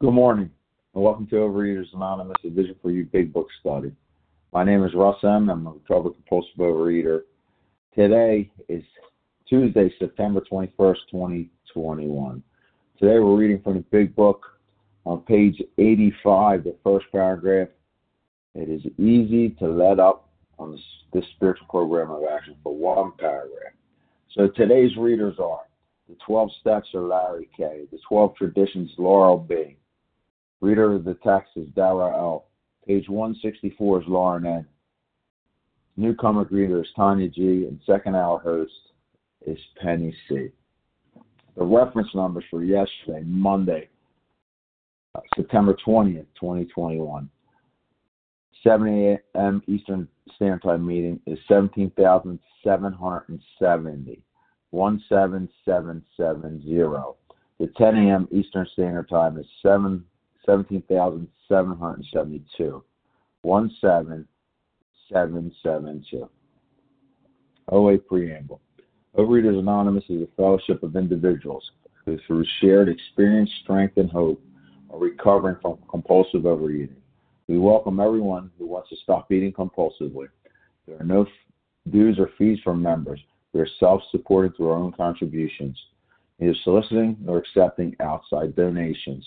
Good morning, and welcome to Overeaters Anonymous, a Vision for You Big Book Study. My name is Russ M. I'm a recovered compulsive overeater. Today is Tuesday, September 21st, 2021. Today we're reading from the Big Book on page 85, the first paragraph. It is easy to let up on this, this spiritual program of action for one paragraph. So today's readers are the 12 Steps are Larry K., the 12 Traditions Laurel B., Reader of the text is Dara L. Page 164 is Lauren N. Newcomer greeter is Tanya G. And second hour host is Penny C. The reference numbers for yesterday, Monday, uh, September 20th, 2021. 7 a.m. Eastern Standard Time meeting is 17,770. 17770. The 10 a.m. Eastern Standard Time is 7 17,772. 17772. OA Preamble. Overeaters Anonymous is a fellowship of individuals who, through shared experience, strength, and hope, are recovering from compulsive overeating. We welcome everyone who wants to stop eating compulsively. There are no dues or fees from members. We are self supported through our own contributions, neither soliciting nor accepting outside donations.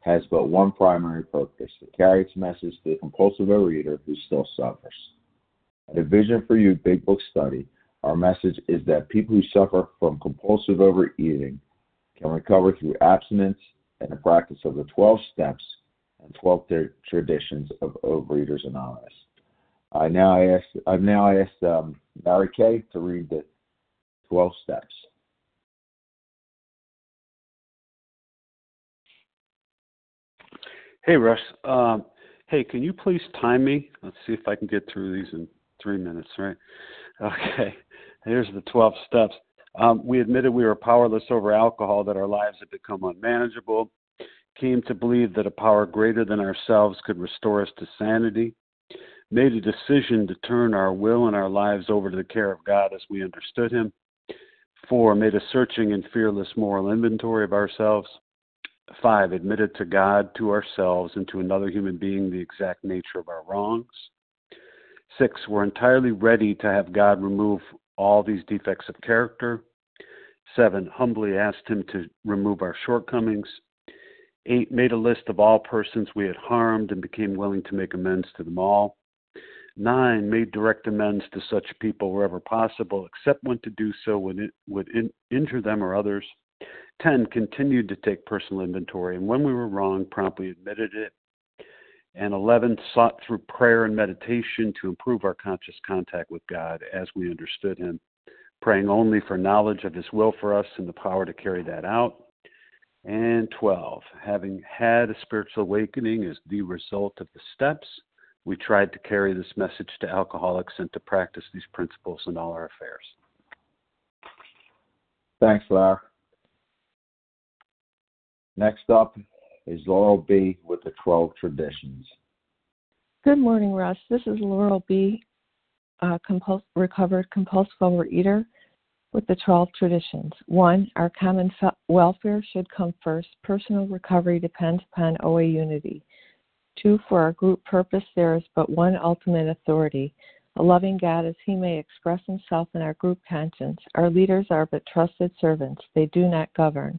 has but one primary purpose to carry its message to the compulsive overeater who still suffers. At a Vision for You Big Book study, our message is that people who suffer from compulsive overeating can recover through abstinence and the practice of the 12 steps and 12 traditions of Overeaters Anonymous. I now ask, I've now asked um, Kay to read the 12 steps. Hey, Russ. Um, hey, can you please time me? Let's see if I can get through these in three minutes, right? Okay. Here's the 12 steps. Um, we admitted we were powerless over alcohol, that our lives had become unmanageable, came to believe that a power greater than ourselves could restore us to sanity, made a decision to turn our will and our lives over to the care of God as we understood Him. Four, made a searching and fearless moral inventory of ourselves. Five, admitted to God, to ourselves, and to another human being the exact nature of our wrongs. Six, we're entirely ready to have God remove all these defects of character. Seven, humbly asked Him to remove our shortcomings. Eight, made a list of all persons we had harmed and became willing to make amends to them all. Nine, made direct amends to such people wherever possible, except when to do so would, it, would in, injure them or others. 10 continued to take personal inventory, and when we were wrong, promptly admitted it. And 11 sought through prayer and meditation to improve our conscious contact with God as we understood Him, praying only for knowledge of His will for us and the power to carry that out. And 12, having had a spiritual awakening as the result of the steps, we tried to carry this message to alcoholics and to practice these principles in all our affairs. Thanks, Larry. Next up is Laurel B. with the 12 traditions. Good morning, Russ. This is Laurel B., uh, recovered compulsive overeater with the 12 traditions. One, our common fe- welfare should come first. Personal recovery depends upon OA unity. Two, for our group purpose, there is but one ultimate authority a loving God as he may express himself in our group conscience. Our leaders are but trusted servants, they do not govern.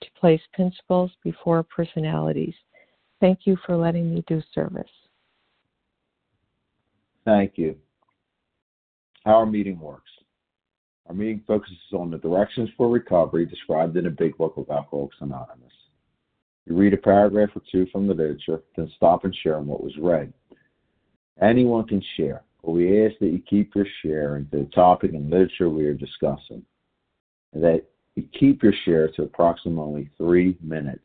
to place principles before personalities. Thank you for letting me do service. Thank you. How our meeting works. Our meeting focuses on the directions for recovery described in the Big Book of Alcoholics Anonymous. You read a paragraph or two from the literature, then stop and share on what was read. Anyone can share, but we ask that you keep your sharing to the topic and literature we are discussing, and that keep your share to approximately three minutes.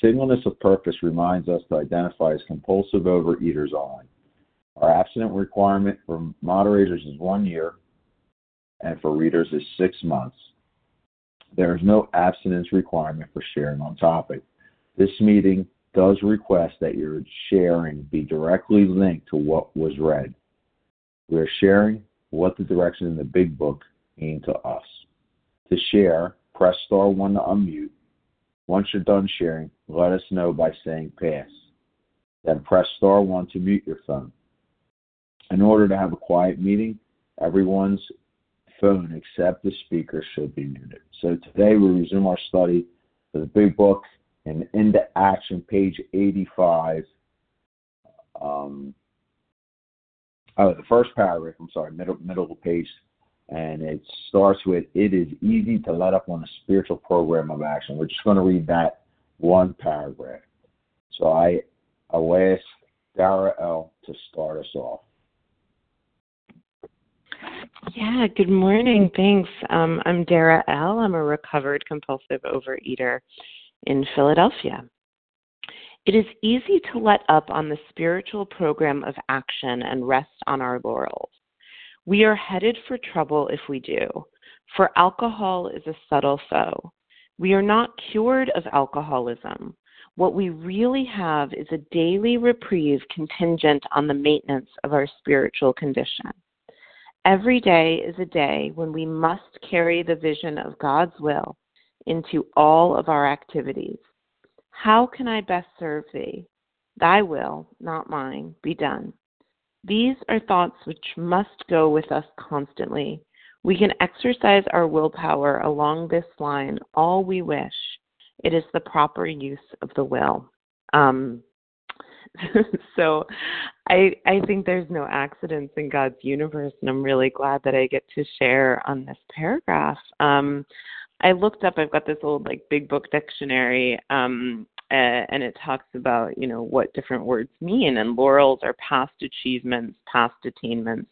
Singleness of purpose reminds us to identify as compulsive overeaters only. Our abstinent requirement for moderators is one year, and for readers is six months. There is no abstinence requirement for sharing on topic. This meeting does request that your sharing be directly linked to what was read. We are sharing what the direction in the big book mean to us. To share, press star one to unmute. Once you're done sharing, let us know by saying pass. Then press star one to mute your phone. In order to have a quiet meeting, everyone's phone except the speaker should be muted. So today we resume our study of the big book and into action, page 85. Um, oh, the first paragraph, I'm sorry, middle, middle of the page, and it starts with It is easy to let up on a spiritual program of action. We're just going to read that one paragraph. So I, I will ask Dara L. to start us off. Yeah, good morning. Thanks. Um, I'm Dara L. I'm a recovered compulsive overeater in Philadelphia. It is easy to let up on the spiritual program of action and rest on our laurels. We are headed for trouble if we do, for alcohol is a subtle foe. We are not cured of alcoholism. What we really have is a daily reprieve contingent on the maintenance of our spiritual condition. Every day is a day when we must carry the vision of God's will into all of our activities. How can I best serve thee? Thy will, not mine, be done. These are thoughts which must go with us constantly. We can exercise our willpower along this line all we wish. It is the proper use of the will. Um, so I I think there's no accidents in God's universe and I'm really glad that I get to share on this paragraph. Um I looked up I've got this old like big book dictionary um uh, and it talks about, you know, what different words mean and laurels are past achievements, past attainments,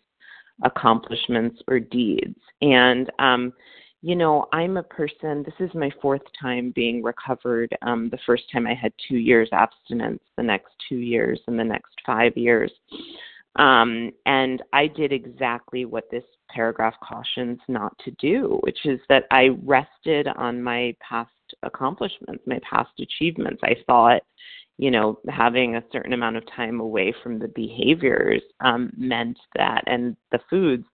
accomplishments or deeds. And um you know, I'm a person, this is my fourth time being recovered. Um, the first time I had two years abstinence, the next two years, and the next five years. Um, and I did exactly what this paragraph cautions not to do, which is that I rested on my past accomplishments, my past achievements. I thought, you know, having a certain amount of time away from the behaviors um, meant that, and the foods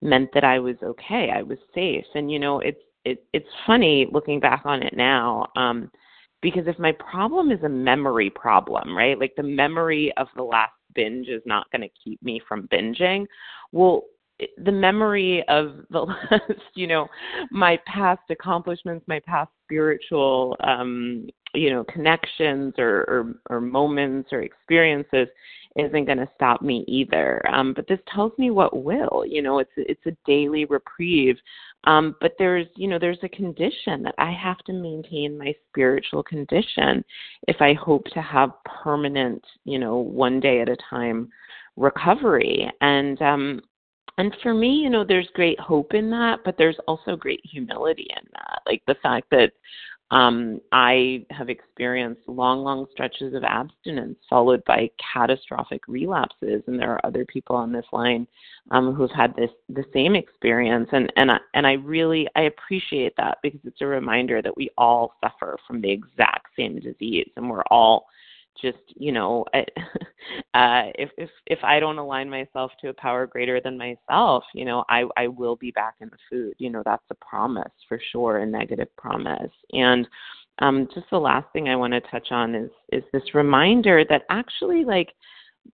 meant that I was okay. I was safe. And you know, it's it, it's funny looking back on it now, um, because if my problem is a memory problem, right? Like the memory of the last binge is not going to keep me from binging. Well, the memory of the last, you know, my past accomplishments, my past spiritual, um, you know, connections or, or, or moments or experiences isn't going to stop me either. Um, but this tells me what will. You know, it's it's a daily reprieve. Um, but there's you know there's a condition that I have to maintain my spiritual condition if I hope to have permanent you know one day at a time recovery. And um, and for me, you know, there's great hope in that, but there's also great humility in that. Like the fact that um, I have experienced long, long stretches of abstinence followed by catastrophic relapses, and there are other people on this line um, who've had this the same experience. And and I, and I really I appreciate that because it's a reminder that we all suffer from the exact same disease, and we're all just you know uh if if if i don't align myself to a power greater than myself you know i i will be back in the food you know that's a promise for sure a negative promise and um just the last thing i want to touch on is is this reminder that actually like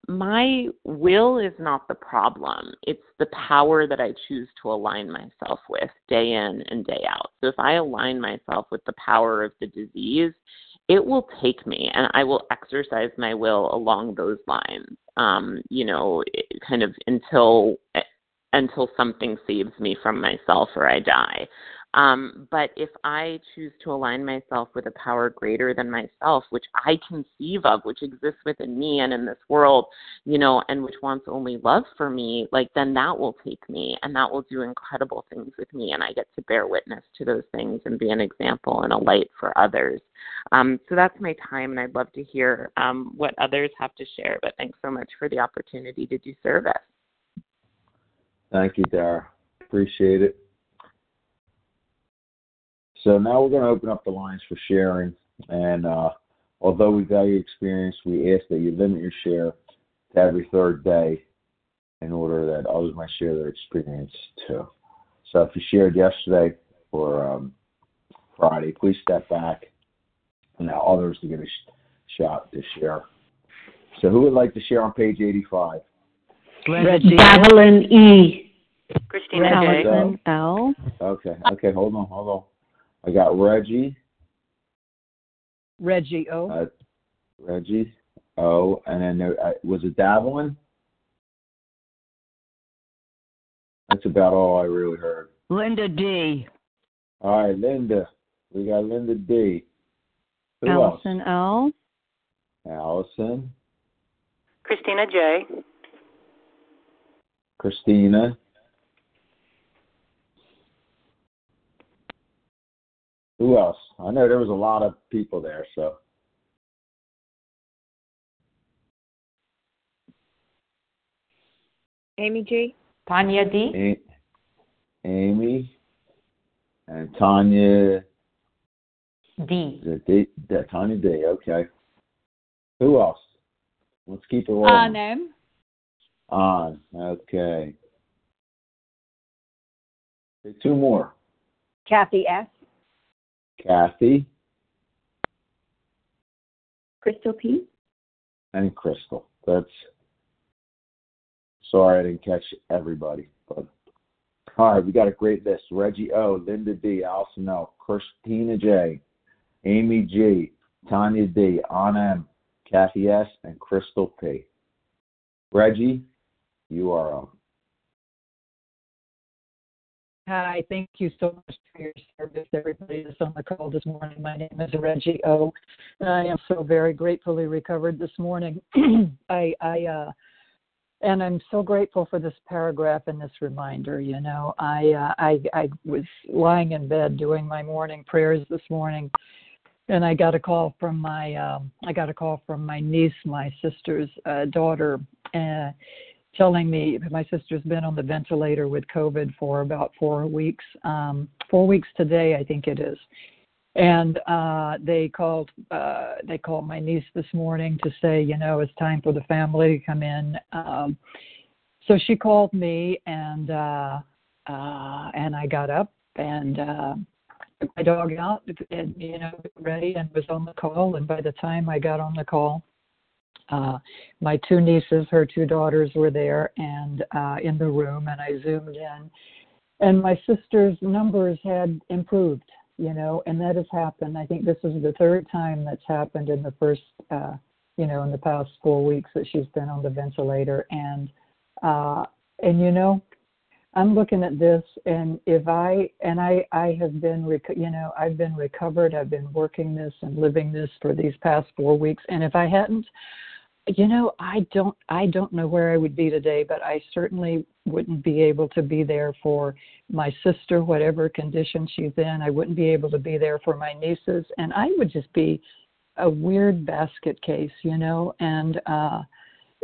my will is not the problem. It's the power that I choose to align myself with day in and day out. So if I align myself with the power of the disease, it will take me and I will exercise my will along those lines. Um, you know, kind of until until something saves me from myself or I die. Um, but if I choose to align myself with a power greater than myself, which I conceive of, which exists within me and in this world, you know, and which wants only love for me, like then that will take me and that will do incredible things with me. And I get to bear witness to those things and be an example and a light for others. Um, so that's my time, and I'd love to hear um, what others have to share. But thanks so much for the opportunity to do service. Thank you, Dara. Appreciate it. So now we're going to open up the lines for sharing. And uh, although we value experience, we ask that you limit your share to every third day in order that others might share their experience too. So if you shared yesterday or um, Friday, please step back and allow others to get a sh- shot to share. So who would like to share on page 85? Reggie. Evelyn E. Christina Allison L. Okay, okay, hold on, hold on. I got Reggie. Reggie O. Uh, Reggie. Oh, and then there, uh, was it Davelin? That's about all I really heard. Linda D. All right, Linda. We got Linda D. Who Allison L. Allison. Christina J. Christina. Who else? I know there was a lot of people there, so. Amy G. Tanya D. A- Amy and Tanya. D. The D, the Tanya D. Okay. Who else? Let's keep it rolling. Anem. On. Okay. Okay, Two more. Kathy S. Kathy Crystal P. and Crystal. That's sorry I didn't catch everybody, but all right, we got a great list. Reggie O, Linda D, Allison L, Christina J, Amy G, Tanya D, Anna M, Kathy S, and Crystal P. Reggie, you are up. Hi, thank you so much for your service, everybody that's on the call this morning. My name is Reggie O. And I am so very gratefully recovered this morning. I, I, uh, and I'm so grateful for this paragraph and this reminder. You know, I, uh, I, I was lying in bed doing my morning prayers this morning, and I got a call from my, um, I got a call from my niece, my sister's uh, daughter. Uh, telling me my sister's been on the ventilator with COVID for about four weeks, um, four weeks today, I think it is. And uh, they called uh, they called my niece this morning to say, you know, it's time for the family to come in. Um, so she called me, and uh, uh, and I got up and uh, took my dog out, and you know, ready, and was on the call. And by the time I got on the call, uh, my two nieces, her two daughters were there and uh, in the room, and I zoomed in. And my sister's numbers had improved, you know, and that has happened. I think this is the third time that's happened in the first, uh, you know, in the past four weeks that she's been on the ventilator. And, uh, and you know, I'm looking at this, and if I and I I have been rec- you know I've been recovered. I've been working this and living this for these past four weeks, and if I hadn't, you know, I don't I don't know where I would be today, but I certainly wouldn't be able to be there for my sister, whatever condition she's in. I wouldn't be able to be there for my nieces, and I would just be a weird basket case, you know, and uh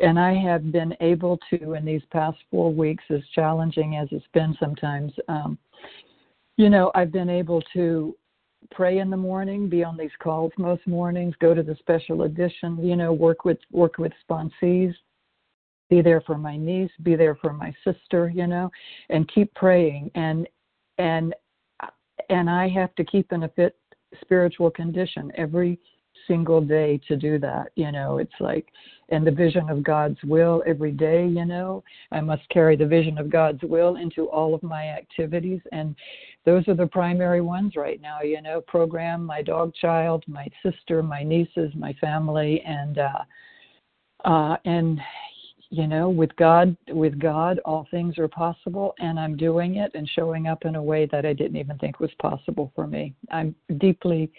and I have been able to in these past four weeks, as challenging as it's been sometimes, um, you know, I've been able to pray in the morning, be on these calls most mornings, go to the special edition, you know, work with work with sponsees, be there for my niece, be there for my sister, you know, and keep praying. And and and I have to keep in a fit spiritual condition. Every single day to do that. You know, it's like, and the vision of God's will every day, you know, I must carry the vision of God's will into all of my activities. And those are the primary ones right now, you know, program, my dog child, my sister, my nieces, my family, and, uh, uh, and, you know with god with god all things are possible and i'm doing it and showing up in a way that i didn't even think was possible for me i'm deeply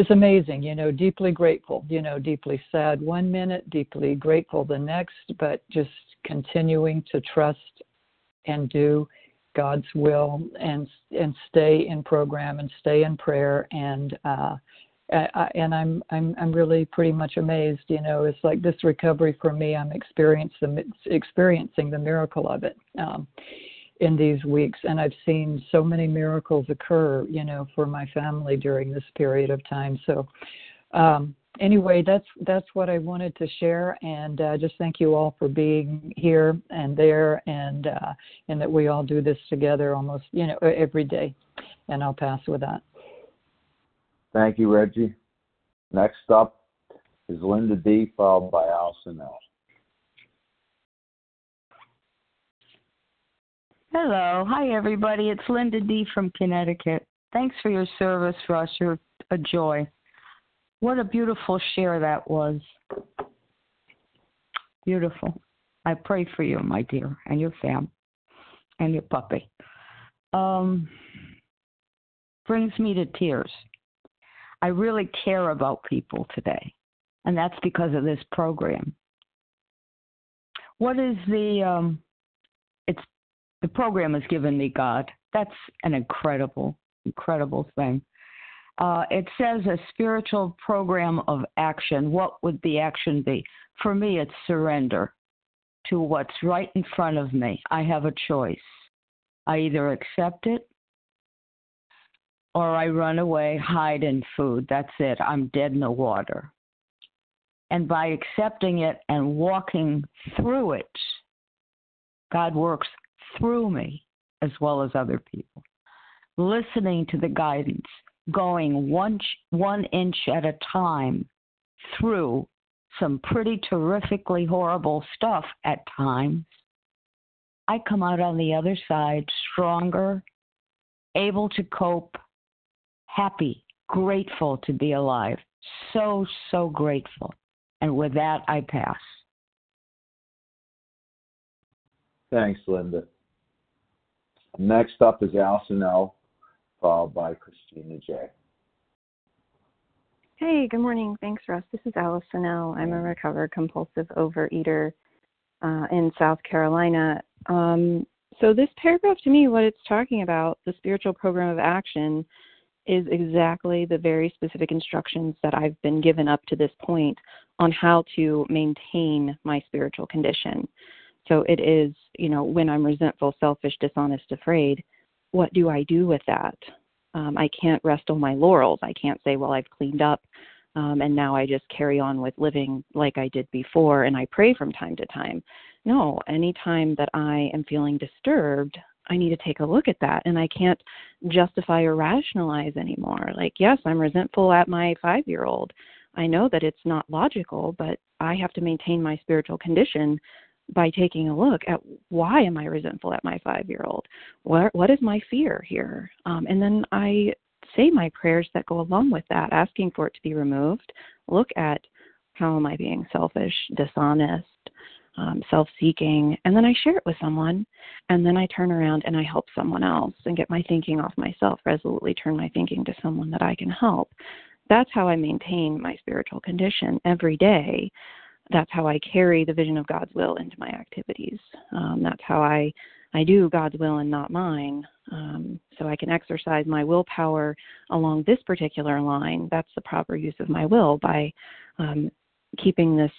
it's amazing, you know, deeply grateful, you know, deeply sad one minute, deeply grateful the next, but just continuing to trust and do God's will and and stay in program and stay in prayer and uh I, and I'm I'm I'm really pretty much amazed. You know, it's like this recovery for me. I'm experiencing the, experiencing the miracle of it. Um, in these weeks and i've seen so many miracles occur you know for my family during this period of time. So um anyway that's that's what i wanted to share and uh, just thank you all for being here and there and uh and that we all do this together almost you know every day and i'll pass with that. Thank you reggie. Next up is linda d followed by allison l Hello. Hi, everybody. It's Linda D. from Connecticut. Thanks for your service, Russ. You're a joy. What a beautiful share that was. Beautiful. I pray for you, my dear, and your fam, and your puppy. Um, brings me to tears. I really care about people today, and that's because of this program. What is the um, the program has given me God. That's an incredible, incredible thing. Uh, it says a spiritual program of action. What would the action be? For me, it's surrender to what's right in front of me. I have a choice. I either accept it or I run away, hide in food. That's it. I'm dead in the water. And by accepting it and walking through it, God works through me as well as other people. Listening to the guidance, going one, one inch at a time through some pretty terrifically horrible stuff at times. I come out on the other side stronger, able to cope, happy, grateful to be alive. So, so grateful. And with that, I pass. Thanks, Linda. Next up is Allison L., followed by Christina J. Hey, good morning. Thanks, Russ. This is Allison L. I'm a recovered compulsive overeater uh, in South Carolina. Um, so, this paragraph to me, what it's talking about, the spiritual program of action, is exactly the very specific instructions that I've been given up to this point on how to maintain my spiritual condition. So it is, you know, when I'm resentful, selfish, dishonest, afraid, what do I do with that? Um, I can't rest on my laurels. I can't say, well, I've cleaned up um, and now I just carry on with living like I did before and I pray from time to time. No, anytime that I am feeling disturbed, I need to take a look at that and I can't justify or rationalize anymore. Like, yes, I'm resentful at my five year old. I know that it's not logical, but I have to maintain my spiritual condition by taking a look at why am I resentful at my five year old? What what is my fear here? Um, and then I say my prayers that go along with that, asking for it to be removed. Look at how am I being selfish, dishonest, um, self seeking, and then I share it with someone, and then I turn around and I help someone else and get my thinking off myself, resolutely turn my thinking to someone that I can help. That's how I maintain my spiritual condition every day that's how I carry the vision of God's will into my activities. Um, that's how I I do God's will and not mine. Um, so I can exercise my willpower along this particular line. That's the proper use of my will by um, keeping this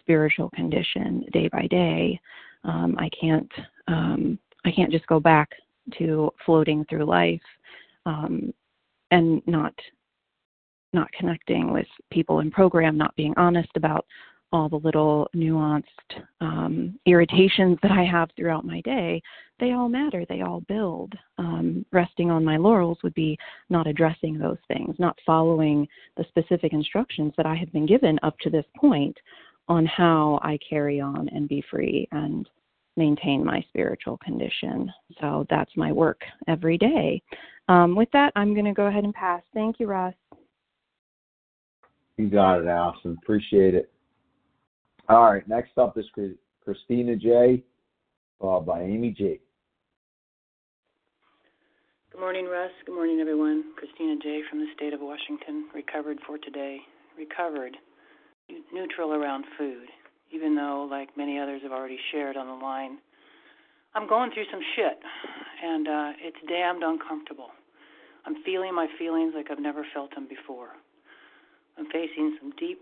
spiritual condition day by day. Um, I can't um, I can't just go back to floating through life um, and not not connecting with people in program, not being honest about all the little nuanced um, irritations that I have throughout my day, they all matter. They all build. Um, resting on my laurels would be not addressing those things, not following the specific instructions that I have been given up to this point on how I carry on and be free and maintain my spiritual condition. So that's my work every day. Um, with that, I'm going to go ahead and pass. Thank you, Ross. You got it, Allison. Appreciate it. All right, next up is Christina J, followed by Amy G. Good morning, Russ. Good morning, everyone. Christina J from the state of Washington, recovered for today. Recovered, neutral around food, even though, like many others have already shared on the line, I'm going through some shit, and uh, it's damned uncomfortable. I'm feeling my feelings like I've never felt them before. I'm facing some deep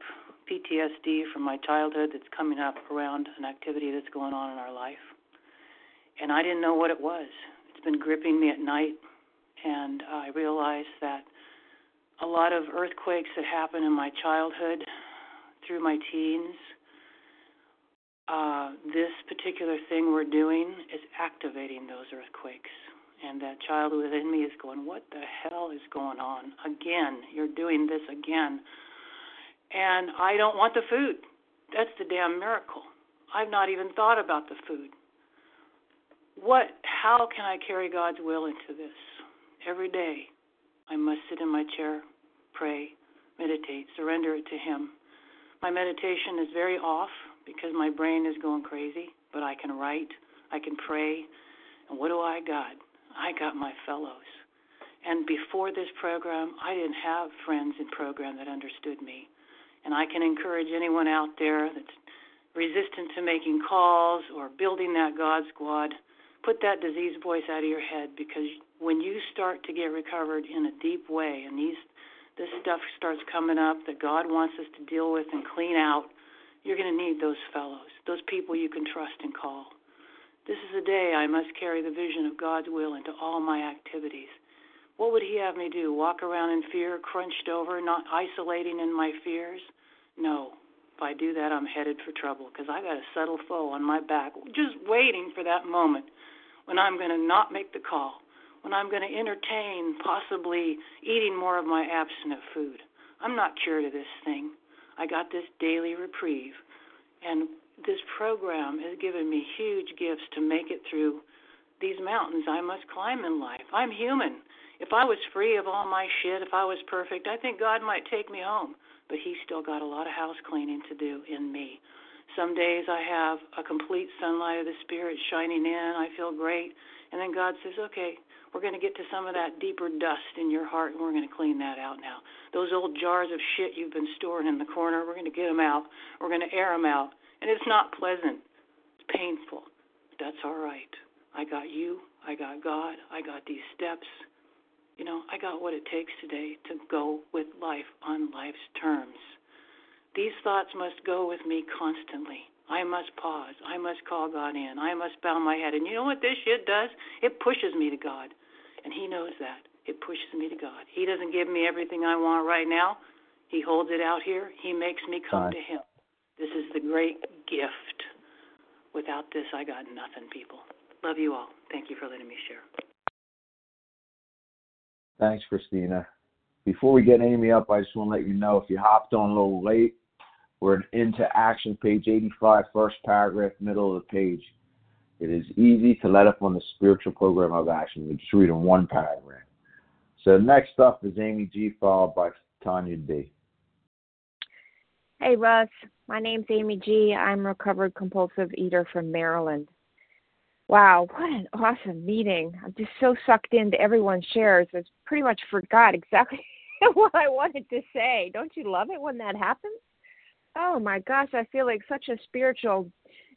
PTSD from my childhood that's coming up around an activity that's going on in our life. And I didn't know what it was. It's been gripping me at night, and I realized that a lot of earthquakes that happened in my childhood through my teens, uh, this particular thing we're doing is activating those earthquakes. And that child within me is going, What the hell is going on? Again, you're doing this again and I don't want the food. That's the damn miracle. I've not even thought about the food. What how can I carry God's will into this? Every day I must sit in my chair, pray, meditate, surrender it to him. My meditation is very off because my brain is going crazy, but I can write, I can pray, and what do I got? I got my fellows. And before this program, I didn't have friends in program that understood me. And I can encourage anyone out there that's resistant to making calls or building that God squad, put that disease voice out of your head because when you start to get recovered in a deep way and these this stuff starts coming up that God wants us to deal with and clean out, you're going to need those fellows, those people you can trust and call. This is a day I must carry the vision of God's will into all my activities. What would he have me do? Walk around in fear, crunched over, not isolating in my fears? No. If I do that, I'm headed for trouble because I got a subtle foe on my back just waiting for that moment when I'm going to not make the call, when I'm going to entertain possibly eating more of my abstinent food. I'm not cured of this thing. I got this daily reprieve. And this program has given me huge gifts to make it through these mountains I must climb in life. I'm human. If I was free of all my shit, if I was perfect, I think God might take me home. But He's still got a lot of house cleaning to do in me. Some days I have a complete sunlight of the Spirit shining in. I feel great. And then God says, okay, we're going to get to some of that deeper dust in your heart, and we're going to clean that out now. Those old jars of shit you've been storing in the corner, we're going to get them out. We're going to air them out. And it's not pleasant, it's painful. But that's all right. I got you. I got God. I got these steps. You know, I got what it takes today to go with life on life's terms. These thoughts must go with me constantly. I must pause. I must call God in. I must bow my head. And you know what this shit does? It pushes me to God. And He knows that. It pushes me to God. He doesn't give me everything I want right now. He holds it out here. He makes me come to Him. This is the great gift. Without this, I got nothing, people. Love you all. Thank you for letting me share. Thanks, Christina. Before we get Amy up, I just want to let you know if you hopped on a little late, we're into action, page 85, first paragraph, middle of the page. It is easy to let up on the spiritual program of action. We just read in one paragraph. So next up is Amy G, followed by Tanya D. Hey, Russ. My name's Amy G. I'm a recovered compulsive eater from Maryland. Wow, what an awesome meeting. I'm just so sucked into everyone's shares. I pretty much forgot exactly what I wanted to say. Don't you love it when that happens? Oh my gosh, I feel like such a spiritual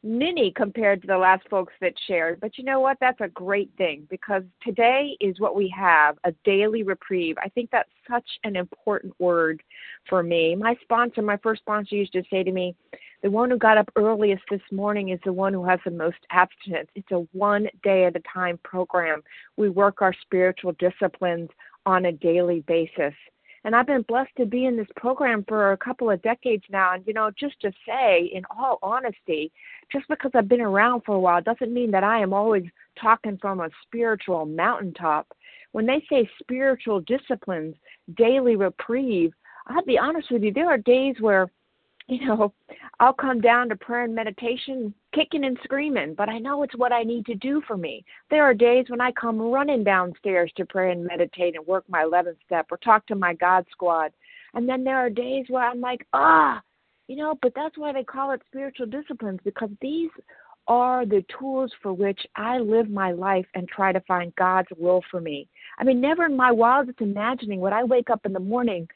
ninny compared to the last folks that shared. But you know what? That's a great thing because today is what we have a daily reprieve. I think that's such an important word for me. My sponsor, my first sponsor, used to say to me, the one who got up earliest this morning is the one who has the most abstinence. It's a one day at a time program. We work our spiritual disciplines on a daily basis. And I've been blessed to be in this program for a couple of decades now. And, you know, just to say, in all honesty, just because I've been around for a while doesn't mean that I am always talking from a spiritual mountaintop. When they say spiritual disciplines, daily reprieve, I'll be honest with you, there are days where you know, I'll come down to prayer and meditation kicking and screaming, but I know it's what I need to do for me. There are days when I come running downstairs to pray and meditate and work my 11th step or talk to my God squad. And then there are days where I'm like, ah, you know, but that's why they call it spiritual disciplines because these are the tools for which I live my life and try to find God's will for me. I mean, never in my wildest imagining would I wake up in the morning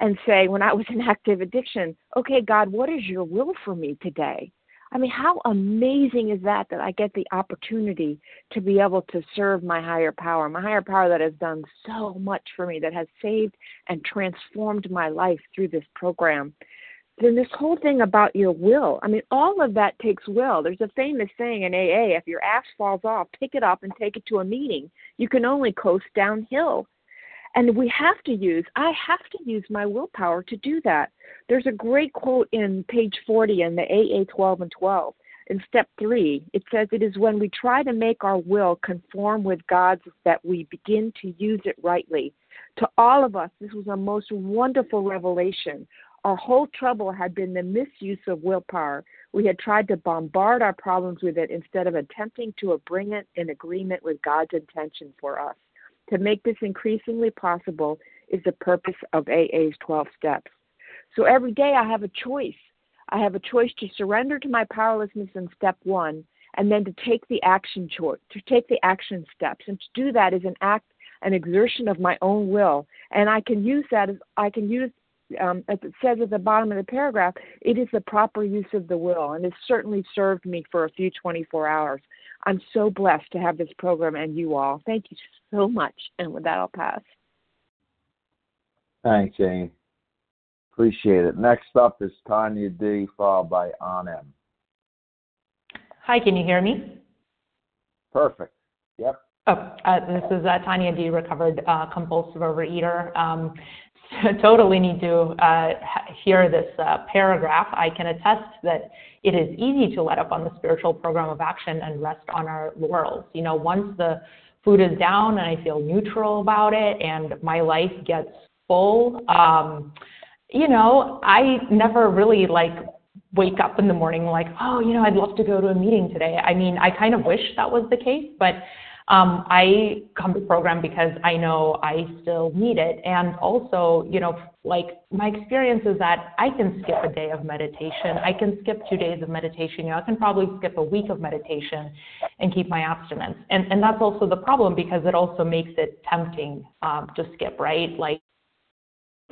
and say, when I was in active addiction, okay, God, what is your will for me today? I mean, how amazing is that that I get the opportunity to be able to serve my higher power, my higher power that has done so much for me, that has saved and transformed my life through this program. Then this whole thing about your will, I mean, all of that takes will. There's a famous saying in AA if your axe falls off, pick it up and take it to a meeting. You can only coast downhill. And we have to use, I have to use my willpower to do that. There's a great quote in page 40 in the AA 12 and 12. In step three, it says, It is when we try to make our will conform with God's that we begin to use it rightly. To all of us, this was a most wonderful revelation. Our whole trouble had been the misuse of willpower. We had tried to bombard our problems with it instead of attempting to bring it in agreement with God's intention for us. To make this increasingly possible is the purpose of AA's 12 steps. So every day I have a choice. I have a choice to surrender to my powerlessness in step one and then to take the action choice, to take the action steps. And to do that is an act, an exertion of my own will. And I can use that as I can use um, as it says at the bottom of the paragraph, it is the proper use of the will, and it's certainly served me for a few 24 hours. I'm so blessed to have this program and you all. Thank you so much. And with that, I'll pass. Thanks, Jane. Appreciate it. Next up is Tanya D, followed by On M. Hi, can you hear me? Perfect. Yep. Oh, uh, this is uh, Tanya D, recovered uh, compulsive overeater. Um, totally need to uh, hear this uh, paragraph. I can attest that it is easy to let up on the spiritual program of action and rest on our laurels. You know, once the food is down and I feel neutral about it and my life gets full, um, you know, I never really like wake up in the morning like, oh, you know, I'd love to go to a meeting today. I mean, I kind of wish that was the case, but I come to program because I know I still need it. And also, you know, like my experience is that I can skip a day of meditation. I can skip two days of meditation. You know, I can probably skip a week of meditation and keep my abstinence. And, and that's also the problem because it also makes it tempting um, to skip, right? Like,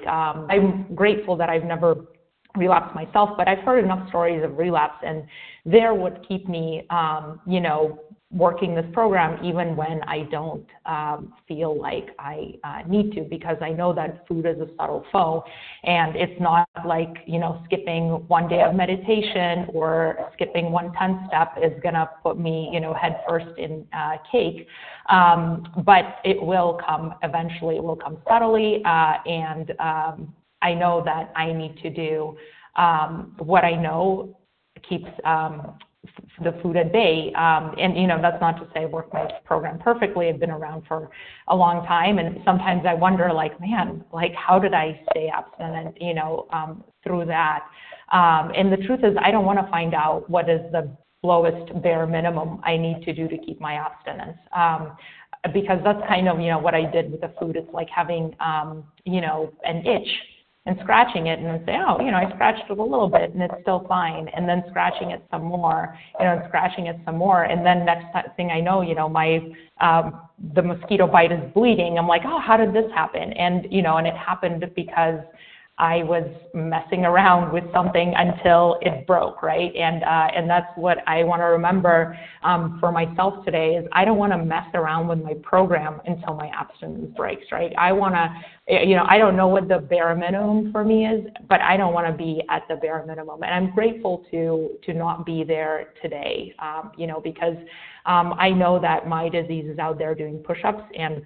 um, I'm grateful that I've never relapsed myself, but I've heard enough stories of relapse, and they're what keep me, um, you know, working this program even when I don't um, feel like I uh, need to because I know that food is a subtle foe. And it's not like you know skipping one day of meditation or skipping one 10 step is gonna put me you know head first in uh, cake. Um, but it will come eventually it will come subtly uh, and um, I know that I need to do what I know keeps the food at bay. Um, and you know, that's not to say I work my program perfectly. I've been around for a long time, and sometimes I wonder, like, man, like how did I stay abstinent? You know, um, through that. Um, and the truth is, I don't want to find out what is the lowest bare minimum I need to do to keep my abstinence. Um, because that's kind of you know what I did with the food. It's like having um, you know an itch and scratching it and say, oh, you know, I scratched it a little bit and it's still fine, and then scratching it some more, you know, and scratching it some more, and then next thing I know, you know, my um, the mosquito bite is bleeding. I'm like, oh, how did this happen? And you know, and it happened because I was messing around with something until it broke, right? And uh, and that's what I want to remember um, for myself today is I don't want to mess around with my program until my abstinence breaks, right? I want to, you know, I don't know what the bare minimum for me is, but I don't want to be at the bare minimum, and I'm grateful to to not be there today, um, you know, because um, I know that my disease is out there doing push-ups and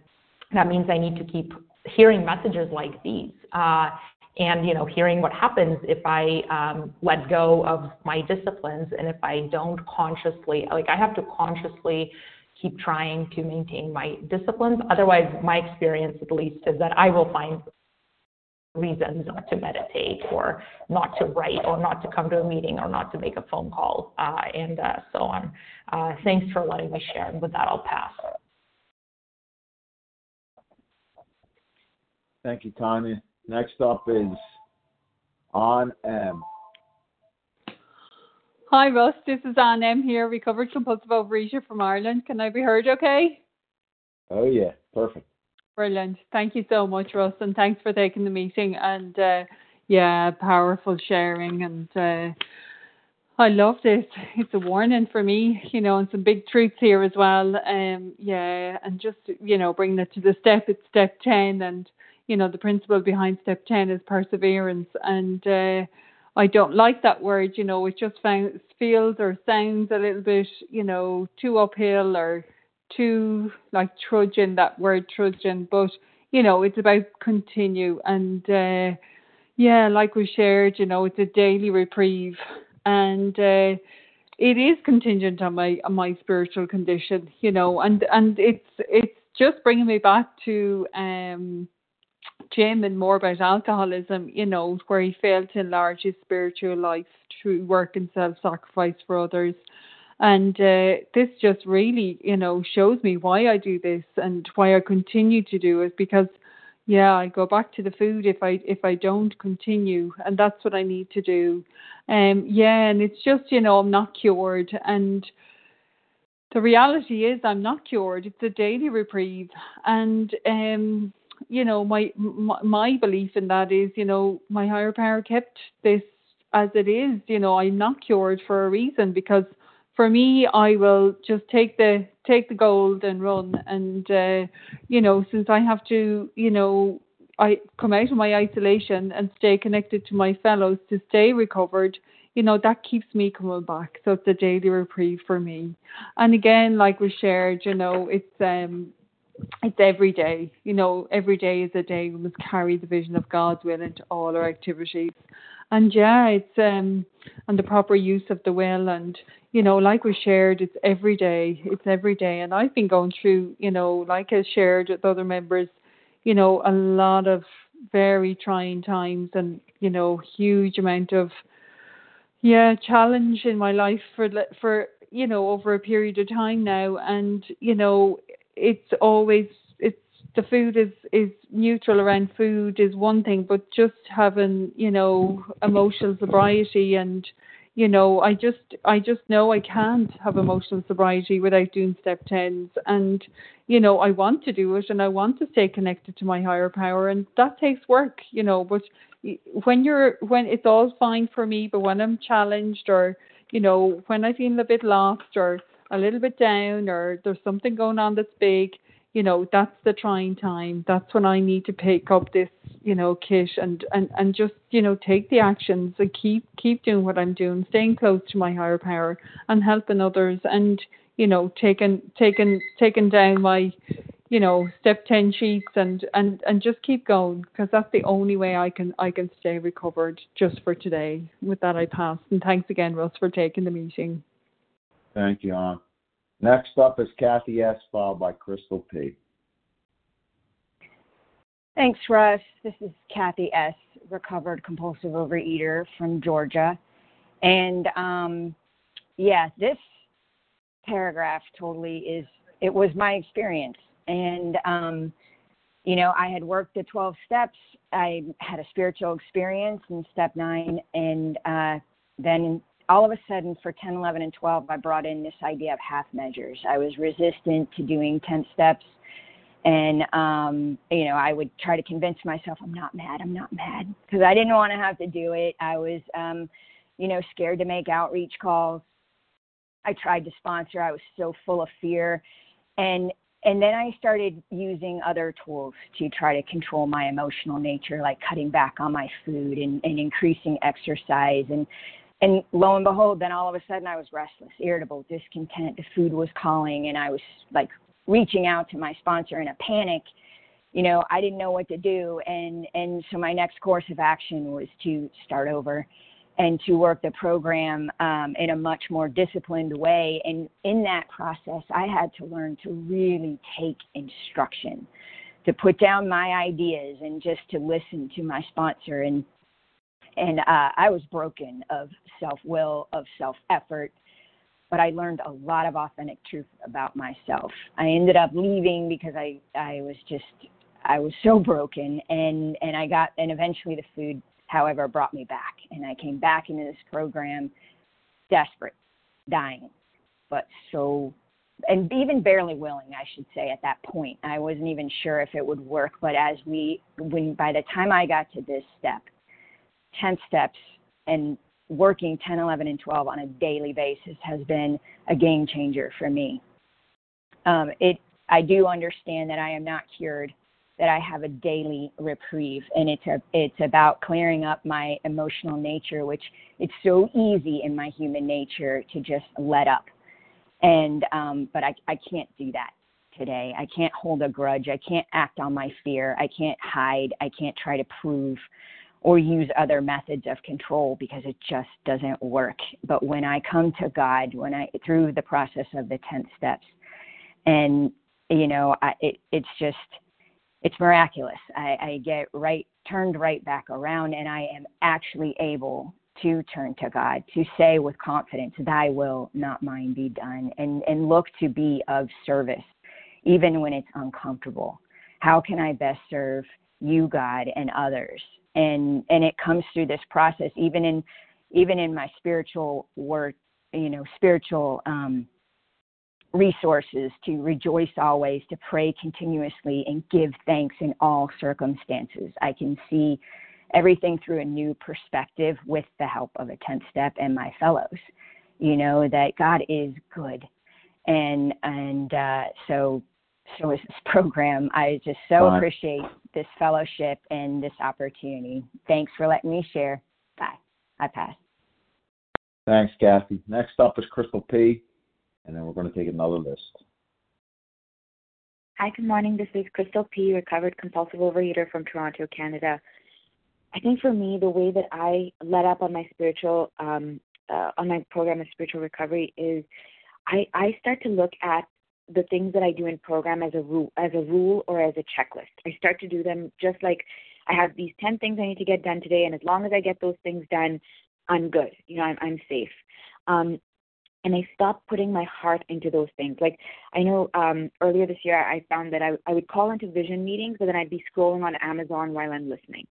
that means I need to keep hearing messages like these. Uh, and you know hearing what happens if i um, let go of my disciplines and if i don't consciously like i have to consciously keep trying to maintain my disciplines. Otherwise my experience at least is that i will find reasons not to meditate or not to write or not to come to a meeting or not to make a phone call uh, and uh, so on. Uh, thanks for letting me share and with that i'll pass. Thank you, Tanya. Next up is Anne M. Hi, Russ. This is Anne M here, recovered compulsive overeater from Ireland. Can I be heard okay? Oh, yeah. Perfect. Brilliant. Thank you so much, Russ, and thanks for taking the meeting. And uh, yeah, powerful sharing. And uh, I love this. It's a warning for me, you know, and some big truths here as well. Um, yeah, and just you know, bringing it to the step. It's step ten, and you know, the principle behind step 10 is perseverance. And uh, I don't like that word, you know, it just found, feels or sounds a little bit, you know, too uphill or too like trudging, that word trudging. But, you know, it's about continue. And uh, yeah, like we shared, you know, it's a daily reprieve. And, uh, it is contingent on my on my spiritual condition, you know, and and it's it's just bringing me back to um Jim and more about alcoholism, you know, where he failed to enlarge his spiritual life through work and self sacrifice for others. And uh, this just really, you know, shows me why I do this and why I continue to do it because, yeah, I go back to the food if I if I don't continue, and that's what I need to do. Um, yeah, and it's just, you know, I'm not cured, and the reality is I'm not cured. It's a daily reprieve, and um you know, my, my my belief in that is, you know, my higher power kept this as it is. You know, I'm not cured for a reason because for me, I will just take the take the gold and run. And uh, you know, since I have to, you know, I come out of my isolation and stay connected to my fellows to stay recovered. You know, that keeps me coming back. So it's a daily reprieve for me. And again, like we shared, you know, it's um it's every day. You know, every day is a day we must carry the vision of God's will into all our activities. And yeah, it's um and the proper use of the will and you know, like we shared, it's every day. It's every day. And I've been going through, you know, like I shared with other members, you know, a lot of very trying times and, you know, huge amount of yeah, challenge in my life for for you know over a period of time now and you know it's always it's the food is is neutral around food is one thing, but just having you know emotional sobriety and you know I just I just know I can't have emotional sobriety without doing step tens. And you know I want to do it and I want to stay connected to my higher power and that takes work you know but when you're when it's all fine for me but when I'm challenged or you know when I feel a bit lost or a little bit down or there's something going on that's big, you know, that's the trying time. That's when I need to pick up this, you know, kit and, and, and just, you know, take the actions and keep keep doing what I'm doing, staying close to my higher power and helping others and, you know, taking taking taking down my you know step 10 sheets and and and just keep going because that's the only way i can i can stay recovered just for today. With that i pass. And thanks again russ for taking the meeting Thank you, Ann. Next up is Kathy S., followed by Crystal P. Thanks, Russ. This is Kathy S., recovered compulsive overeater from Georgia. And um, yeah, this paragraph totally is, it was my experience. And, um, you know, I had worked the 12 steps. I had a spiritual experience in step nine. And uh, then all of a sudden for 10, 11, and 12, I brought in this idea of half measures. I was resistant to doing 10 steps And um, you know, I would try to convince myself I'm not mad, I'm not mad, because I didn't want to have to do it. I was, um, you know, scared to make outreach calls. I tried to sponsor. I was so full of fear, and and then I started using other tools to try to control my emotional nature, like cutting back on my food and, and increasing exercise. And, and lo and behold, then all of a sudden I was restless, irritable, discontent. The food was calling, and I was like reaching out to my sponsor in a panic. You know, I didn't know what to do. And, and so my next course of action was to start over and to work the program um, in a much more disciplined way. And in that process, I had to learn to really take instruction, to put down my ideas, and just to listen to my sponsor. And and uh, I was broken of self will, of self effort, but I learned a lot of authentic truth about myself. I ended up leaving because I I was just I was so broken, and and I got and eventually the food however, brought me back. And I came back into this program desperate, dying, but so, and even barely willing, I should say, at that point. I wasn't even sure if it would work. But as we, when by the time I got to this step, 10 steps and working 10, 11, and 12 on a daily basis has been a game changer for me. Um, it, I do understand that I am not cured that I have a daily reprieve, and it's a it's about clearing up my emotional nature, which it's so easy in my human nature to just let up, and um, but I I can't do that today. I can't hold a grudge. I can't act on my fear. I can't hide. I can't try to prove or use other methods of control because it just doesn't work. But when I come to God, when I through the process of the 10 steps and you know, I, it it's just it's miraculous. I, I get right turned right back around, and I am actually able to turn to God, to say with confidence, Thy will, not mine, be done, and, and look to be of service, even when it's uncomfortable. How can I best serve you, God, and others? And and it comes through this process, even in even in my spiritual work, you know, spiritual um, resources to rejoice always, to pray continuously, and give thanks in all circumstances. I can see everything through a new perspective with the help of a 10th step and my fellows. You know, that God is good. And, and, uh, so, so is this program. I just so Bye. appreciate this fellowship and this opportunity. Thanks for letting me share. Bye. I pass. Thanks, Kathy. Next up is Crystal P and then we're going to take another list. Hi, good morning. This is Crystal P., recovered compulsive overeater from Toronto, Canada. I think for me, the way that I let up on my spiritual, um, uh, on my program of spiritual recovery is I, I start to look at the things that I do in program as a rule, as a rule or as a checklist. I start to do them just like I have these 10 things I need to get done today, and as long as I get those things done, I'm good. You know, I'm, I'm safe. Um, and I stopped putting my heart into those things. Like I know um, earlier this year, I found that I, I would call into vision meetings, but then I'd be scrolling on Amazon while I'm listening,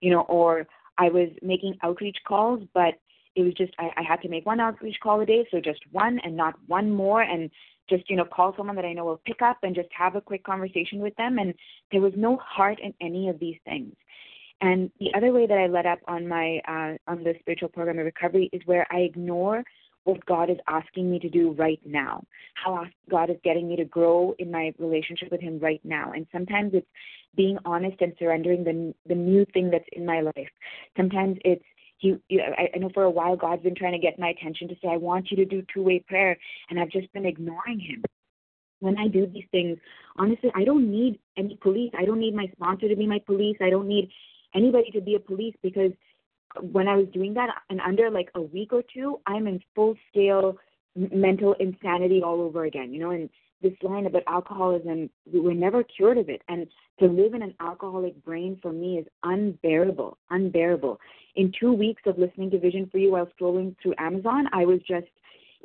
you know, or I was making outreach calls, but it was just I, I had to make one outreach call a day, so just one and not one more, and just you know call someone that I know will pick up and just have a quick conversation with them. And there was no heart in any of these things. And the other way that I let up on my uh, on the spiritual program of recovery is where I ignore what God is asking me to do right now, how God is getting me to grow in my relationship with Him right now. And sometimes it's being honest and surrendering the the new thing that's in my life. Sometimes it's he, I, I know for a while God's been trying to get my attention to say, I want you to do two way prayer, and I've just been ignoring Him. When I do these things, honestly, I don't need any police. I don't need my sponsor to be my police. I don't need anybody to be a police because when I was doing that, and under like a week or two, I'm in full scale mental insanity all over again. You know, and this line about alcoholism, we were never cured of it. And to live in an alcoholic brain for me is unbearable, unbearable. In two weeks of listening to Vision for You while scrolling through Amazon, I was just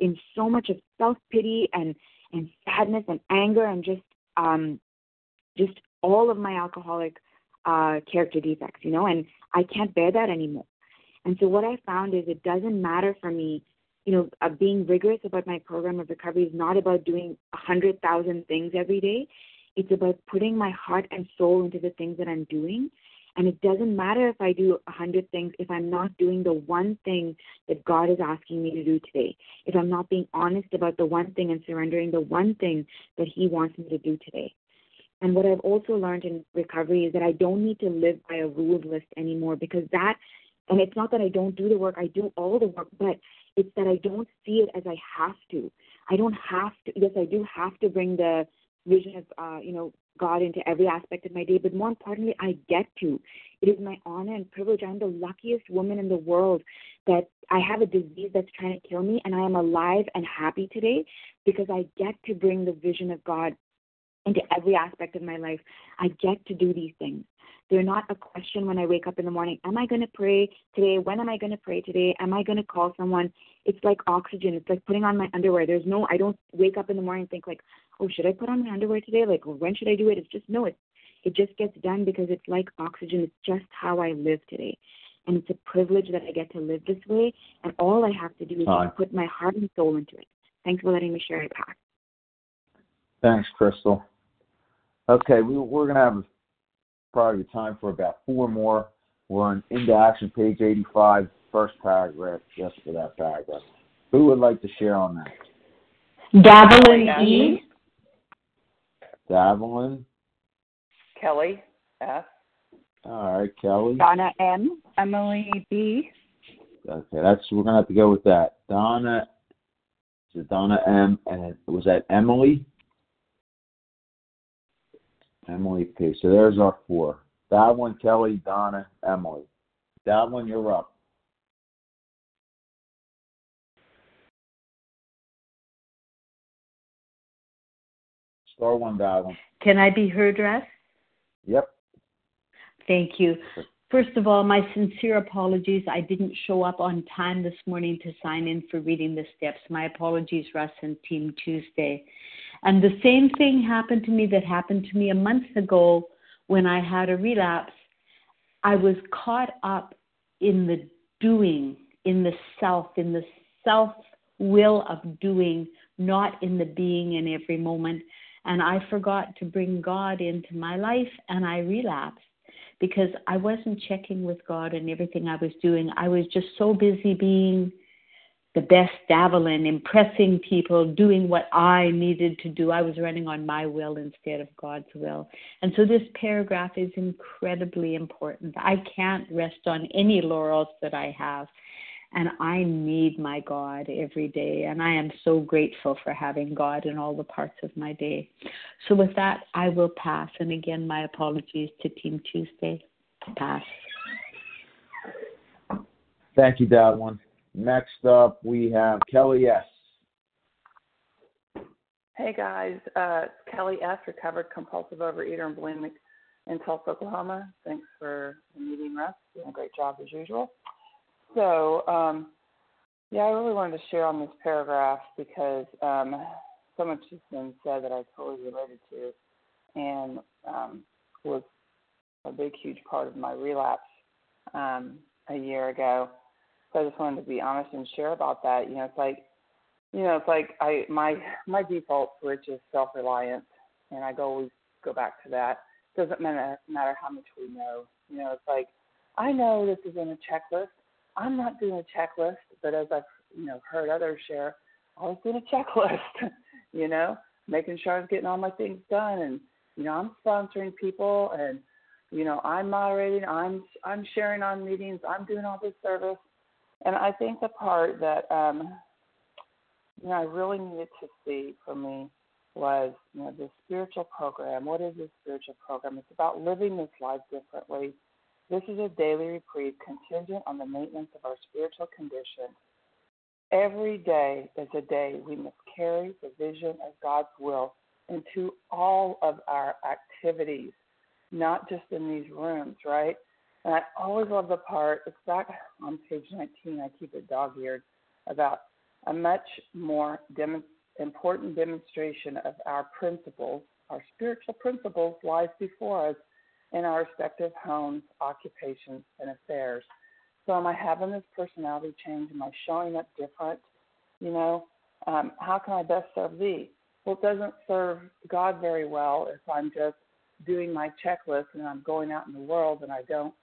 in so much of self pity and and sadness and anger and just um just all of my alcoholic uh character defects, you know, and I can't bear that anymore. And so what I found is it doesn't matter for me, you know, uh, being rigorous about my program of recovery is not about doing a hundred thousand things every day. It's about putting my heart and soul into the things that I'm doing. And it doesn't matter if I do a hundred things if I'm not doing the one thing that God is asking me to do today. If I'm not being honest about the one thing and surrendering the one thing that He wants me to do today. And what I've also learned in recovery is that I don't need to live by a rules list anymore because that, and it's not that I don't do the work, I do all the work, but it's that I don't see it as I have to. I don't have to, yes, I do have to bring the vision of, uh, you know, God into every aspect of my day, but more importantly, I get to. It is my honor and privilege. I'm the luckiest woman in the world that I have a disease that's trying to kill me, and I am alive and happy today because I get to bring the vision of God into every aspect of my life. I get to do these things. They're not a question when I wake up in the morning. Am I going to pray today? When am I going to pray today? Am I going to call someone? It's like oxygen. It's like putting on my underwear. There's no, I don't wake up in the morning and think like, oh, should I put on my underwear today? Like, when should I do it? It's just, no, it, it just gets done because it's like oxygen. It's just how I live today. And it's a privilege that I get to live this way. And all I have to do is put my heart and soul into it. Thanks for letting me share it, Pat. Thanks, Crystal. Okay, we, we're going to have probably time for about four more. We're on Into Action, page 85, first paragraph, just for that paragraph. Who would like to share on that? Davelin E. Davelin. Kelly F. All right, Kelly. Donna M. Emily B. Okay, that's we're gonna have to go with that. Donna. Is it Donna M. And was that Emily? Emily P. So there's our four. Godwin, Kelly, Donna, Emily. Godwin, you're up. Star one, Godwin. Can I be heard, Russ? Yep. Thank you. First of all, my sincere apologies. I didn't show up on time this morning to sign in for reading the steps. My apologies, Russ and Team Tuesday. And the same thing happened to me that happened to me a month ago when I had a relapse. I was caught up in the doing, in the self, in the self will of doing, not in the being in every moment. And I forgot to bring God into my life and I relapsed because I wasn't checking with God and everything I was doing. I was just so busy being the best Davelin, impressing people, doing what I needed to do. I was running on my will instead of God's will. And so this paragraph is incredibly important. I can't rest on any laurels that I have. And I need my God every day. And I am so grateful for having God in all the parts of my day. So, with that, I will pass. And again, my apologies to Team Tuesday. Pass. Thank you, Davelin. Next up, we have Kelly S. Hey guys, uh, Kelly S. Recovered compulsive overeater and bulimic in Tulsa, Oklahoma. Thanks for the meeting, Russ. Doing a great job as usual. So, um, yeah, I really wanted to share on this paragraph because um, so much has been said that I totally related to, and um, was a big, huge part of my relapse um, a year ago. So I just wanted to be honest and share about that. You know, it's like, you know, it's like I my my default switch is self reliance, and I go always go back to that. Doesn't matter matter how much we know. You know, it's like I know this isn't a checklist. I'm not doing a checklist, but as I've you know heard others share, I was doing a checklist. you know, making sure I was getting all my things done, and you know, I'm sponsoring people, and you know, I'm moderating, I'm I'm sharing on meetings, I'm doing all this service, and I think the part that um, you know I really needed to see for me was you know the spiritual program. What is this spiritual program? It's about living this life differently. This is a daily reprieve contingent on the maintenance of our spiritual condition. Every day is a day we must carry the vision of God's will into all of our activities, not just in these rooms, right? And I always love the part, it's back on page 19, I keep it dog eared, about a much more dem- important demonstration of our principles, our spiritual principles, lies before us in our respective homes, occupations, and affairs. So, am I having this personality change? Am I showing up different? You know, um, how can I best serve thee? Well, it doesn't serve God very well if I'm just doing my checklist and I'm going out in the world and I don't,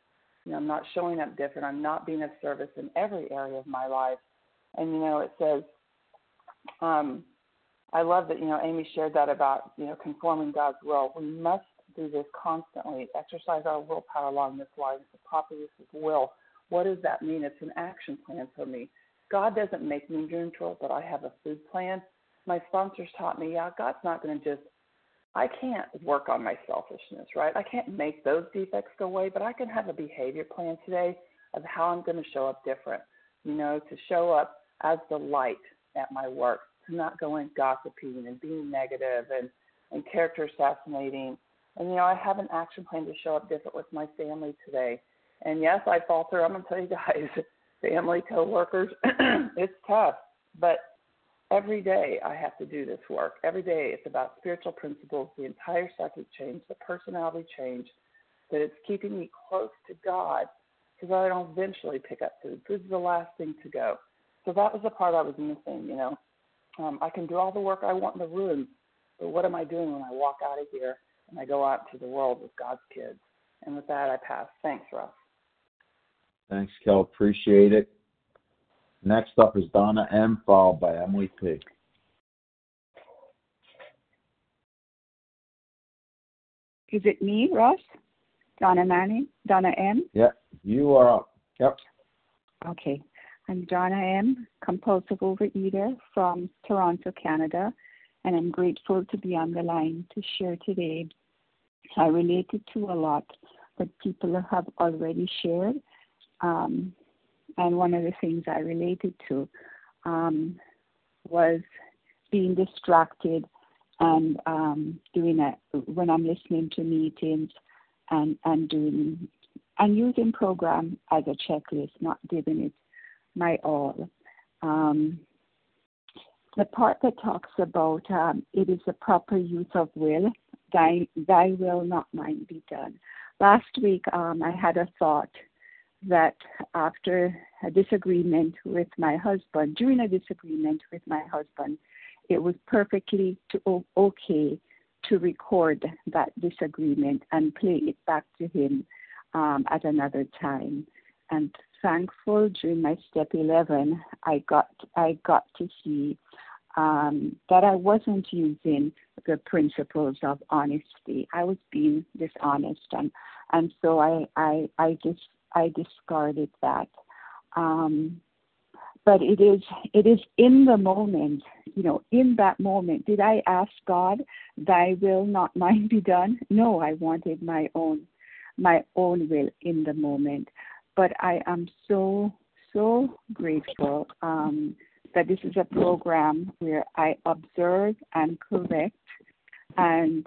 you know, I'm not showing up different. I'm not being of service in every area of my life. And, you know, it says, um, I love that, you know, Amy shared that about, you know, conforming God's will. We must do this constantly, exercise our willpower along this line. It's a proper use of will. What does that mean? It's an action plan for me. God doesn't make me neutral, but I have a food plan. My sponsors taught me, yeah, God's not going to just, I can't work on my selfishness, right? I can't make those defects go away, but I can have a behavior plan today of how I'm going to show up different. You know, to show up as the light at my work, to not go in gossiping and being negative and, and character assassinating. And, you know, I have an action plan to show up different with my family today. And yes, I falter. I'm to tell you guys, family, coworkers, it's tough. But every day I have to do this work. Every day it's about spiritual principles, the entire psychic change, the personality change, that it's keeping me close to God because I don't eventually pick up food. Food's the last thing to go. So that was the part I was missing, you know. Um, I can do all the work I want in the room, but what am I doing when I walk out of here and I go out to the world with God's kids? And with that, I pass. Thanks, Russ. Thanks, Kel. Appreciate it. Next up is Donna M, followed by Emily P. Is it me, Ross? Donna Manning? Donna M? Yep, you are up. Yep. Okay. I'm Donna M., compulsive overeater from Toronto, Canada, and I'm grateful to be on the line to share today. I related to a lot that people have already shared. Um, and one of the things I related to um, was being distracted and um, doing it when I'm listening to meetings and, and doing and using program as a checklist, not giving it my all. Um, the part that talks about um, it is a proper use of will, thy, thy will, not mine, be done. Last week, um, I had a thought that after a disagreement with my husband, during a disagreement with my husband, it was perfectly to, okay to record that disagreement and play it back to him um, at another time. And thankful during my step 11, I got I got to see um, that I wasn't using the principles of honesty. I was being dishonest, and and so I I I just I discarded that. Um, but it is it is in the moment, you know, in that moment. Did I ask God, "Thy will, not mine, be done"? No, I wanted my own my own will in the moment. But I am so so grateful um, that this is a program where I observe and correct and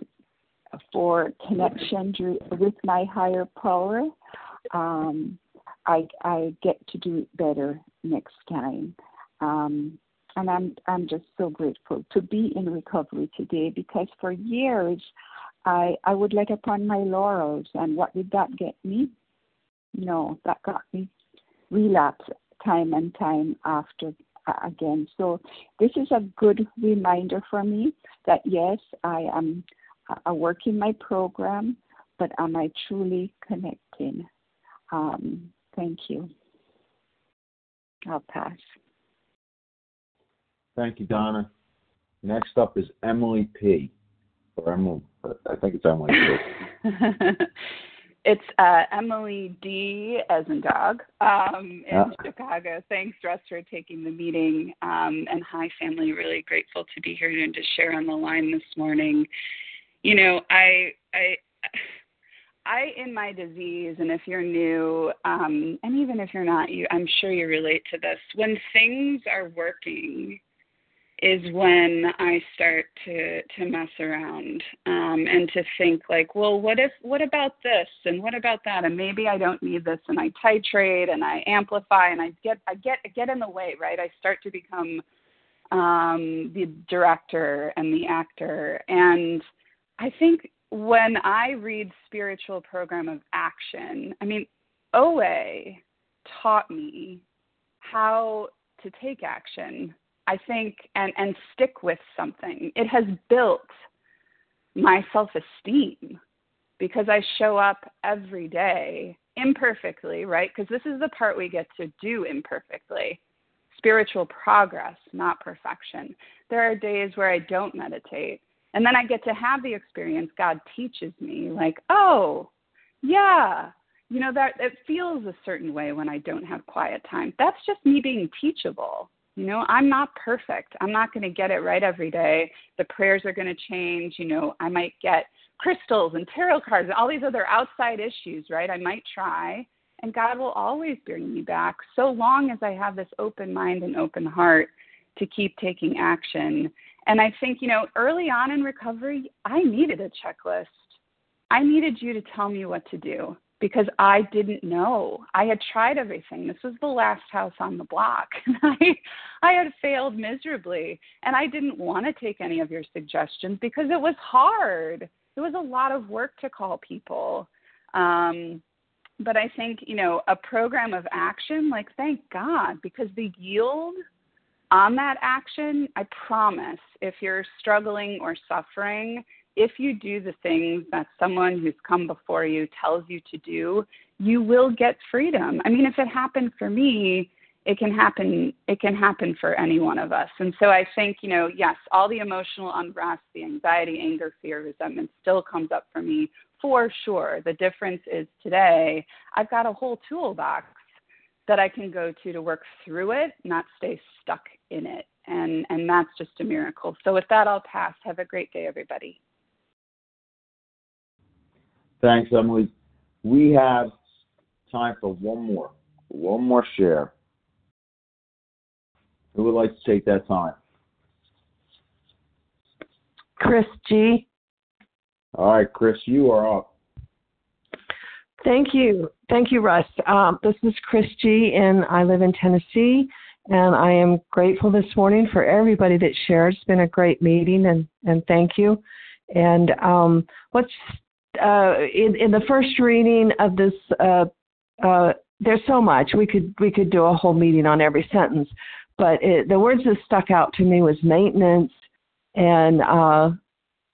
for connection with my higher power um, I I get to do it better next time. Um, and I'm I'm just so grateful to be in recovery today because for years I I would let upon my laurels and what did that get me? No, that got me relapse time and time after uh, again. So this is a good reminder for me that yes, I am uh, working my program, but am I truly connecting? Um, thank you. I'll pass. Thank you, Donna. Next up is Emily P. Or Emily, I think it's Emily P. it's uh, Emily D. as in dog um, in Yeah. Chicago. Thanks, Russ, for taking the meeting. Um, and hi, family. Really grateful to be here and to share on the line this morning. You know, I I I in my disease, and if you're new, um, and even if you're not, you I'm sure you relate to this. When things are working, is when I start to to mess around um, and to think like, well, what if, what about this, and what about that, and maybe I don't need this, and I titrate and I amplify and I get I get I get in the way, right? I start to become um, the director and the actor, and I think when I read Spiritual Program of Action, I mean, OA taught me how to take action I think, and, and stick with something. It has built my self esteem because I show up every day imperfectly, right? Because this is the part we get to do imperfectly spiritual progress, not perfection. There are days where I don't meditate. And then I get to have the experience God teaches me, like, oh, yeah, you know, that it feels a certain way when I don't have quiet time. That's just me being teachable. You know, I'm not perfect. I'm not going to get it right every day. The prayers are going to change. You know, I might get crystals and tarot cards and all these other outside issues, right? I might try, and God will always bring me back so long as I have this open mind and open heart to keep taking action. And I think, you know, early on in recovery, I needed a checklist. I needed you to tell me what to do because I didn't know. I had tried everything. This was the last house on the block. I I had failed miserably and I didn't want to take any of your suggestions because it was hard. It was a lot of work to call people. Um but I think, you know, a program of action, like thank God because the yield on that action, I promise, if you're struggling or suffering, if you do the things that someone who's come before you tells you to do, you will get freedom. I mean, if it happened for me, it can happen it can happen for any one of us. And so I think, you know, yes, all the emotional unrest, the anxiety, anger, fear, resentment still comes up for me for sure. The difference is today I've got a whole toolbox that I can go to to work through it, not stay stuck in it. And and that's just a miracle. So with that I'll pass. Have a great day everybody. Thanks, Emily. We have time for one more, one more share. Who would like to take that time? Chris G. All right, Chris, you are up. Thank you. Thank you, Russ. Um, this is Chris G., and I live in Tennessee. And I am grateful this morning for everybody that shared. It's been a great meeting, and, and thank you. And um, what's uh, in, in the first reading of this, uh, uh, there's so much we could we could do a whole meeting on every sentence, but it, the words that stuck out to me was maintenance and uh,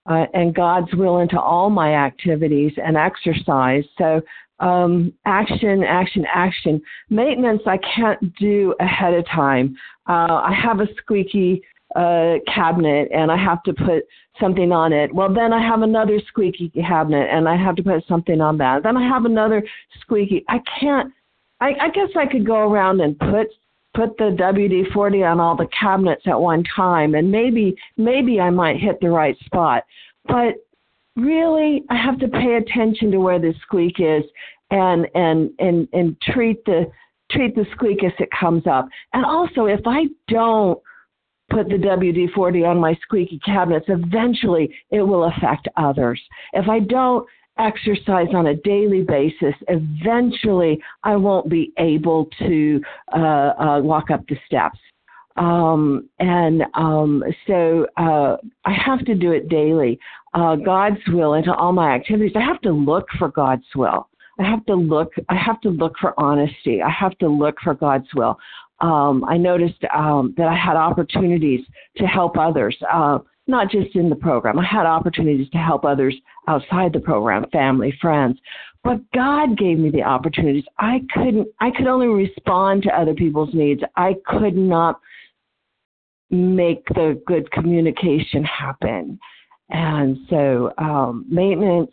uh, and God's will into all my activities and exercise. So um, action, action, action. Maintenance I can't do ahead of time. I have a squeaky uh, cabinet and I have to put something on it. Well, then I have another squeaky cabinet and I have to put something on that. Then I have another squeaky. I can't. I, I guess I could go around and put put the WD-40 on all the cabinets at one time, and maybe maybe I might hit the right spot. But really, I have to pay attention to where the squeak is and and and and treat the treat the squeak as it comes up. And also, if I don't put the WD 40 on my squeaky cabinets, eventually it will affect others. If I don't exercise on a daily basis, eventually I won't be able to uh, uh, walk up the steps. Um, and um, so uh, I have to do it daily. Uh, God's will into all my activities. I have to look for God's will. I have to look. I have to look for honesty. I have to look for God's will um, I noticed um, that I had opportunities to help others, uh, not just in the program. I had opportunities to help others outside the program, family, friends. But God gave me the opportunities. I couldn't. I could only respond to other people's needs. I could not make the good communication happen. And so, um, maintenance,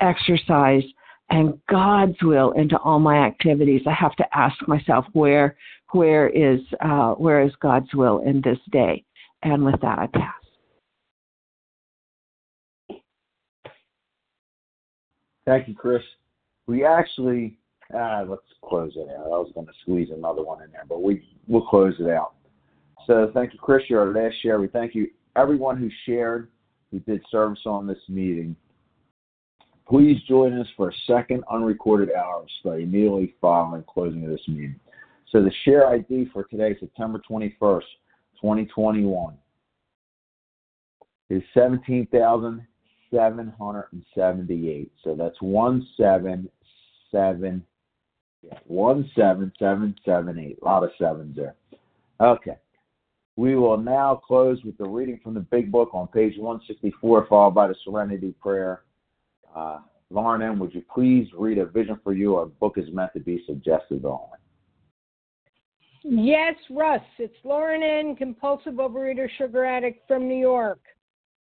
exercise, and God's will into all my activities. I have to ask myself where where is uh, where is God's will in this day? And with that, I pass. Thank you, Chris. We actually uh, let's close it out. I was going to squeeze another one in there, but we we'll close it out. So thank you, Chris. You're our last share. We thank you everyone who shared, who did service on this meeting. Please join us for a second unrecorded hour of study immediately following closing of this meeting. So the share ID for today, September 21st, 2021, is 17,778. So that's 177, yeah, 17778. A lot of sevens there. Okay. We will now close with the reading from the Big Book on page 164, followed by the Serenity Prayer. Uh, Lauren M., would you please read a vision for you? Our book is meant to be suggestive only. Yes, Russ. It's Lauren N., compulsive overeater, sugar addict from New York.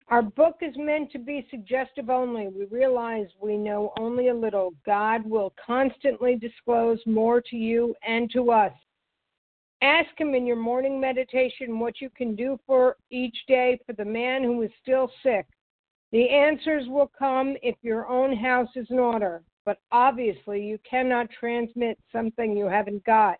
Our book is meant to be suggestive only. We realize we know only a little. God will constantly disclose more to you and to us. Ask Him in your morning meditation what you can do for each day for the man who is still sick. The answers will come if your own house is in order, but obviously you cannot transmit something you haven't got.